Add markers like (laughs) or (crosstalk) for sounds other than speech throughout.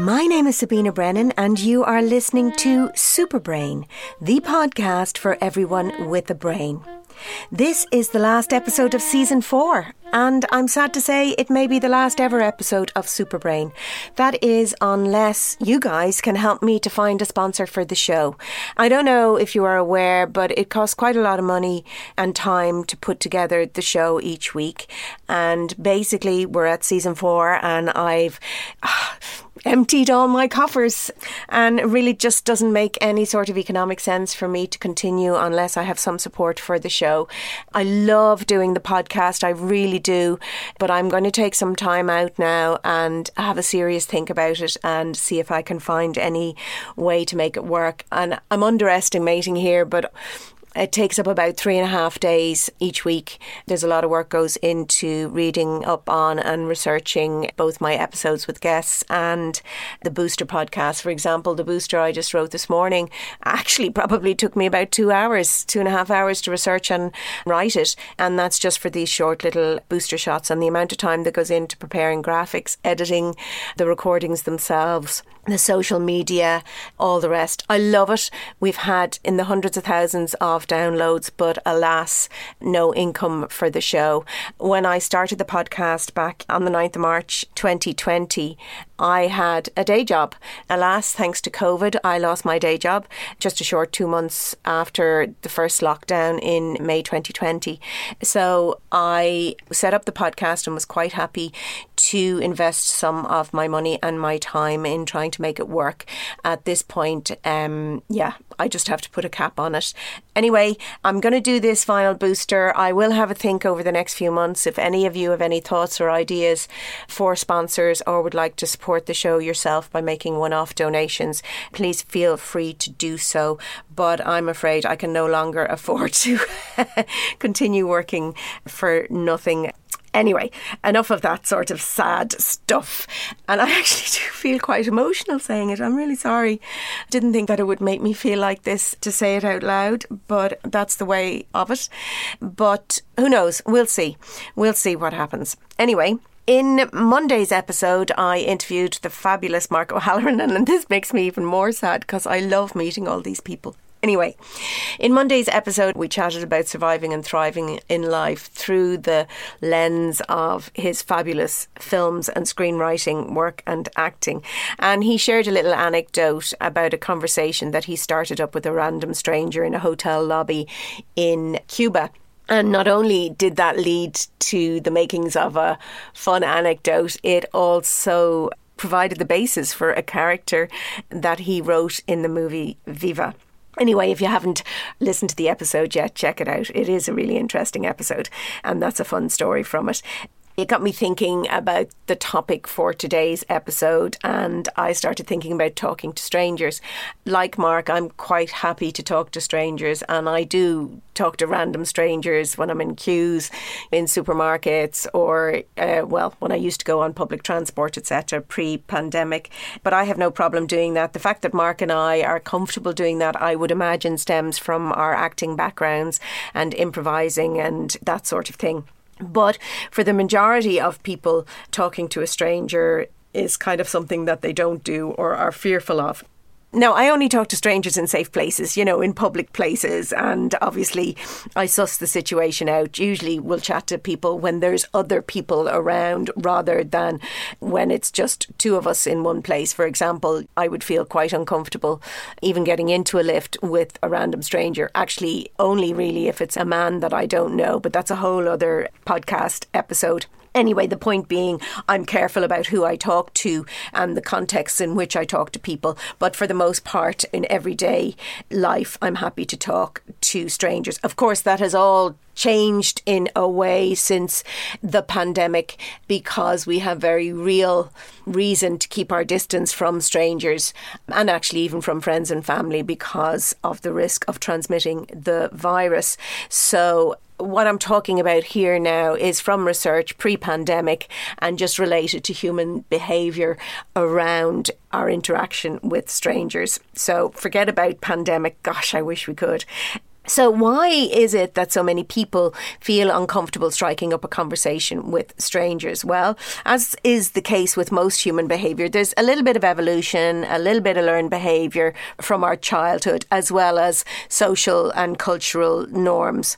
My name is Sabina Brennan, and you are listening to Superbrain, the podcast for everyone with a brain. This is the last episode of season four, and I'm sad to say it may be the last ever episode of Superbrain. That is, unless you guys can help me to find a sponsor for the show. I don't know if you are aware, but it costs quite a lot of money and time to put together the show each week. And basically, we're at season four, and I've. (sighs) Uh, emptied all my coffers and it really just doesn't make any sort of economic sense for me to continue unless I have some support for the show. I love doing the podcast. I really do. But I'm going to take some time out now and have a serious think about it and see if I can find any way to make it work. And I'm underestimating here, but it takes up about three and a half days each week. There's a lot of work goes into reading up on and researching both my episodes with guests and the Booster podcast. For example, the Booster I just wrote this morning actually (laughs) probably took me about two hours, two and a half hours to research and write it. And that's just for these short little booster shots and the amount of time that goes into preparing graphics, editing the recordings themselves the social media, all the rest. I love it. We've had in the hundreds of thousands of downloads, but alas, no income for the show. When I started the podcast back on the 9th of March 2020, I had a day job. Alas, thanks to COVID, I lost my day job just a short two months after the first lockdown in May 2020. So I set up the podcast and was quite happy to invest some of my money and my time in trying to make it work. At this point, um, yeah, I just have to put a cap on it. Anyway, I'm going to do this final booster. I will have a think over the next few months. If any of you have any thoughts or ideas for sponsors or would like to support the show yourself by making one off donations, please feel free to do so. But I'm afraid I can no longer (laughs) afford to continue working for nothing. Anyway, enough of that sort of sad stuff. And I (laughs) actually do feel quite emotional saying it. I'm really sorry. I didn't think that it would make me feel like this to say it out loud, but that's the way of it. But who knows? We'll see. We'll see what happens. Anyway, in Monday's episode, I interviewed the fabulous Mark O'Halloran, (laughs) and this makes me even more sad because I love meeting all these people. Anyway, in Monday's episode, we chatted about surviving and thriving in life through the lens of his fabulous films and screenwriting work and acting. And he shared a little anecdote about a conversation that he started up with a random stranger in a hotel lobby in Cuba. And not only did that lead to the makings of a fun anecdote, it also provided the basis for a character that he wrote in the movie Viva. Anyway, if you haven't listened to the episode yet, check it out. It is a really interesting episode, and that's a fun story from it. It got me thinking about the topic for today's episode, and I started thinking about talking to strangers. Like Mark, I'm quite happy to talk to strangers, and I do talk to random strangers when I'm in queues in supermarkets or, uh, well, when I used to go on public transport, etc., pre pandemic. But I have no problem doing that. The fact that Mark and I are comfortable doing that, I would imagine, stems from our acting backgrounds and improvising and that sort of thing. But for the majority of people, talking to a stranger is kind of something that they don't do or are fearful of. Now, I only talk to strangers in safe places, you know, in public places, and obviously I suss the situation out. Usually we'll chat to people when there's other people around rather than when it's just two of us in one place. For example, I would feel quite uncomfortable even getting into a lift with a random stranger, actually, only really if it's a man that I don't know, but that's a whole other podcast episode. Anyway, the point being, I'm careful about who I talk to and the contexts in which I talk to people. But for the most part, in everyday life, I'm happy to talk to strangers. Of course, that has all changed in a way since the pandemic because we have very real reason to keep our distance from strangers and actually even from friends and family because of the risk of transmitting the virus. So what I'm talking about here now is from research pre pandemic and just related to human behaviour around our interaction with strangers. So forget about pandemic. Gosh, I wish we could. So, why is it that so many people feel uncomfortable striking up a conversation with strangers? Well, as is the case with most human behaviour, there's a little bit of evolution, a little bit of learned behaviour from our childhood, as well as social and cultural norms.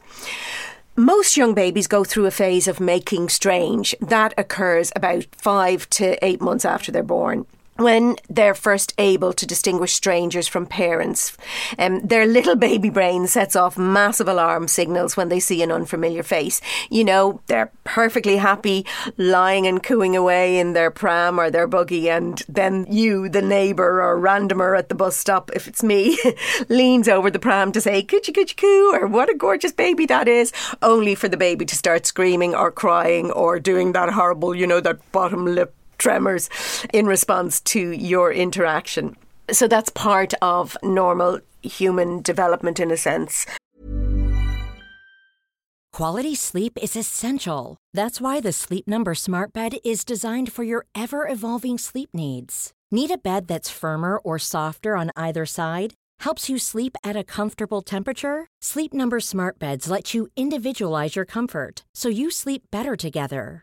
Most young babies go through a phase of making strange. That occurs about five to eight months after they're born when they're first able to distinguish strangers from parents. Um, their little baby brain sets off massive alarm signals when they see an unfamiliar face. You know, they're perfectly happy lying and cooing away in their pram or their buggy, and then you, the neighbour or randomer at the bus stop, if it's me, (laughs) leans over the pram to say, Coochie coochie coo, or what a gorgeous baby that is, only for the baby to start screaming or crying or doing that horrible, you know, that bottom lip tremors in response to your interaction. So that's part of normal human development in a sense. Quality sleep is essential. That's why the Sleep Number Smart Bed is designed for your ever evolving sleep needs. Need a bed that's firmer or softer on either side? Helps you sleep at a comfortable temperature? Sleep Number Smart Beds let you individualize your comfort so you sleep better together.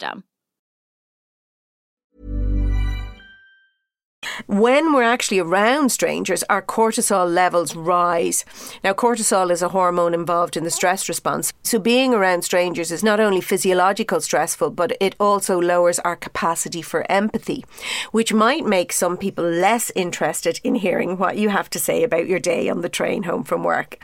system. When we're actually around strangers, our cortisol levels rise. Now, cortisol is a hormone involved in the stress response. So, being around strangers is not only physiological stressful, but it also lowers our capacity for empathy, which might make some people less interested in hearing what you have to say about your day on the train home from work.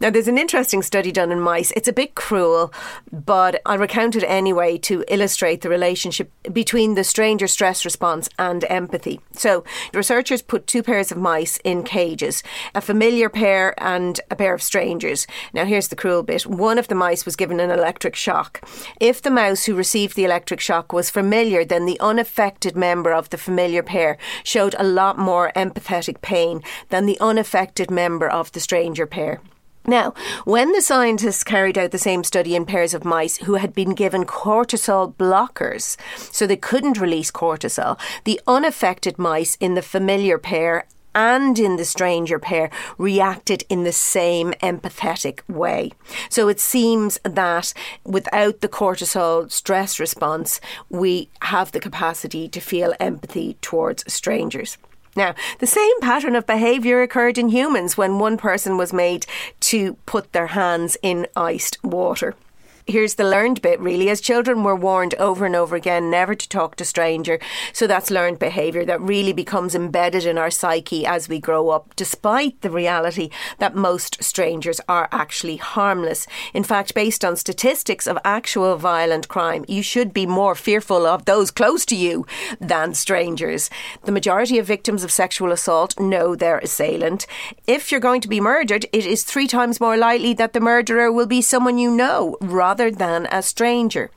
Now, there's an interesting study done in mice. It's a bit cruel, but I recount it anyway to illustrate the relationship between the stranger stress response and empathy. So, researchers put two pairs of mice in cages, a familiar pair and a pair of strangers. Now, here's the cruel bit one of the mice was given an electric shock. If the mouse who received the electric shock was familiar, then the unaffected member of the familiar pair showed a lot more empathetic pain than the unaffected member of the stranger pair. Now, when the scientists carried out the same study in pairs of mice who had been given cortisol blockers, so they couldn't release cortisol, the unaffected mice in the familiar pair and in the stranger pair reacted in the same empathetic way. So it seems that without the cortisol stress response, we have the capacity to feel empathy towards strangers. Now, the same pattern of behaviour occurred in humans when one person was made to put their hands in iced water here's the learned bit really. As children, we're warned over and over again never to talk to stranger. So that's learned behaviour that really becomes embedded in our psyche as we grow up, despite the reality that most strangers are actually harmless. In fact, based on statistics of actual violent crime, you should be more fearful of those close to you than strangers. The majority of victims of sexual assault know their assailant. If you're going to be murdered, it is three times more likely that the murderer will be someone you know rather rather than a stranger.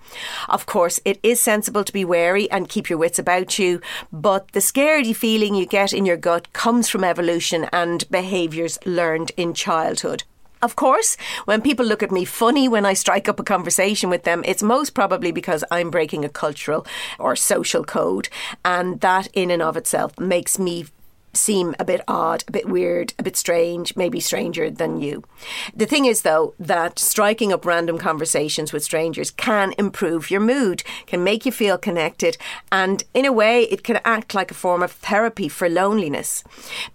Of course, it is sensible to be wary and keep your wits about you, but the scaredy feeling you get in your gut comes from evolution and behaviours learned in childhood. Of course, when people look at me funny when I strike up a conversation with them, it's most probably because I'm breaking a cultural or social code, and that in and of itself makes me seem a bit odd, a bit weird, a bit strange, maybe stranger than you. The thing is, though, that striking up random conversations with strangers can improve your mood, can make you feel connected, and in a way, it can act like a form of therapy for loneliness.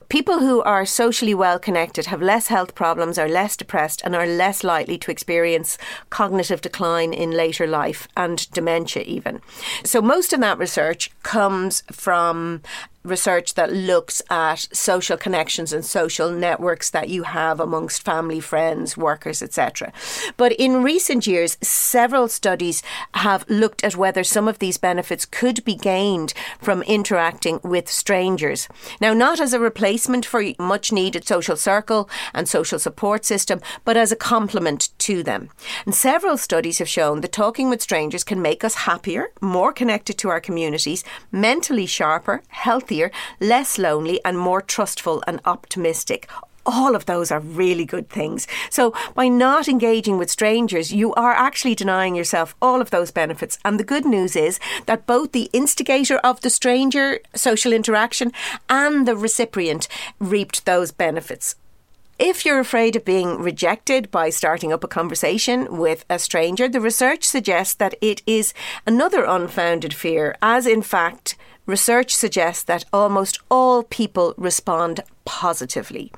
People who are socially well connected have less health problems, are less depressed, and are less likely to experience cognitive decline in later life and dementia, even. So, most of that research comes from research that looks at social connections and social networks that you have amongst family, friends, workers, etc. But in recent years, several studies have looked at whether some of these benefits could be gained from interacting with strangers. Now, not as a replacement for much needed social circle and social support system, but as a complement to them. And several studies have shown that talking with strangers can make us happier, more connected to our communities, mentally sharper, healthier less lonely, and more trustful and optimistic all of those are really good things. So, by not engaging with strangers, you are actually denying yourself all of those benefits. And the good news is that both the instigator of the stranger social interaction and the recipient reaped those benefits. If you're afraid of being rejected by starting up a conversation with a stranger, the research suggests that it is another unfounded fear, as in fact, research suggests that almost all people respond positively.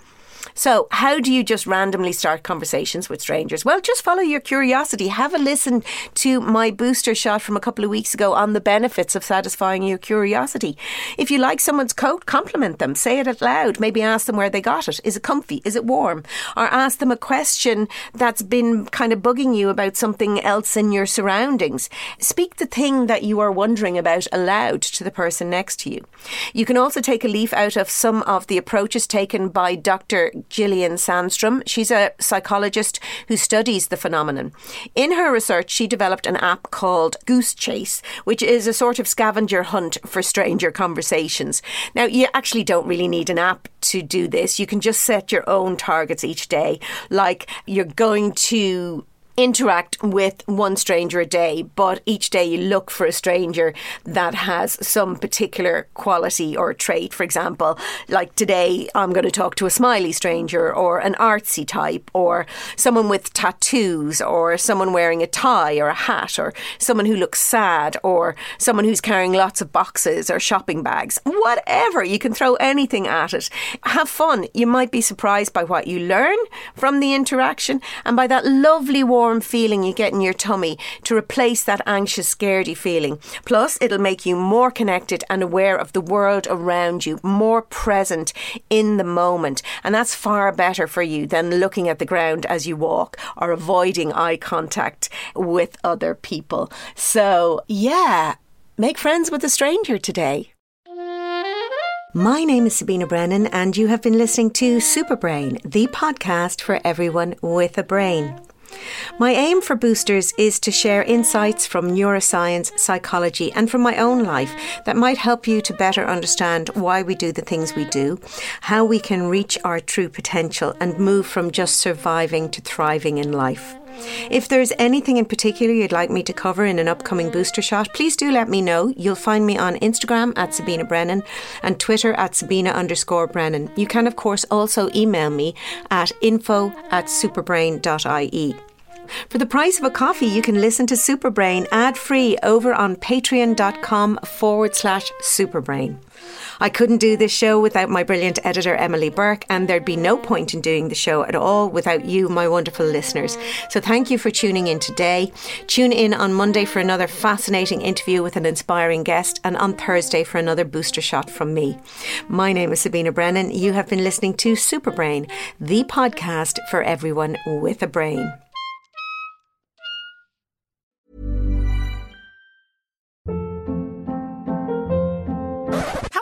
So, how do you just randomly start conversations with strangers? Well, just follow your curiosity. Have a listen to my booster shot from a couple of weeks ago on the benefits of satisfying your curiosity. If you like someone's coat, compliment them. Say it out loud. Maybe ask them where they got it. Is it comfy? Is it warm? Or ask them a question that's been kind of bugging you about something else in your surroundings. Speak the thing that you are wondering about aloud to the person next to you. You can also take a leaf out of some of the approaches taken by Dr. Gillian Sandstrom. She's a psychologist who studies the phenomenon. In her research, she developed an app called Goose Chase, which is a sort of scavenger hunt for stranger conversations. Now, you actually don't really need an app to do this. You can just set your own targets each day, like you're going to interact with one stranger a day, but each day you look for a stranger that has some particular quality or trait. For example, like today, I'm going to talk to a smiley stranger or an artsy type or someone with tattoos or someone wearing a tie or a hat or someone who looks sad or someone who's carrying lots of boxes or shopping bags. Whatever, you can throw anything at it. Have fun. You might be surprised by what you learn from the interaction and by that lovely warm warm feeling you get in your tummy to replace that anxious, scaredy feeling. Plus, it'll make you more connected and aware of the world around you, more present in the moment. And that's far better for you than looking at the ground as you walk or avoiding eye contact with other people. So, yeah, make friends with a stranger today. My name is Sabina Brennan, and you have been listening to Superbrain, the podcast for everyone with a brain. My aim for Boosters is to share insights from neuroscience, psychology, and from my own life that might help you to better understand why we do the things we do, how we can reach our true potential, and move from just surviving to thriving in life. If there's anything in particular you'd like me to cover in an upcoming booster shot, please do let me know. You'll find me on Instagram at Sabina Brennan and Twitter at Sabina underscore Brennan. You can, of course, also email me at info at superbrain.ie. For the price of a coffee, you can listen to Superbrain ad free over on patreon.com forward slash superbrain. I couldn't do this show without my brilliant editor, Emily Burke, and there'd be no point in doing the show at all without you, my wonderful listeners. So thank you for tuning in today. Tune in on Monday for another fascinating interview with an inspiring guest, and on Thursday for another booster shot from me. My name is Sabina Brennan. You have been listening to Superbrain, the podcast for everyone with a brain.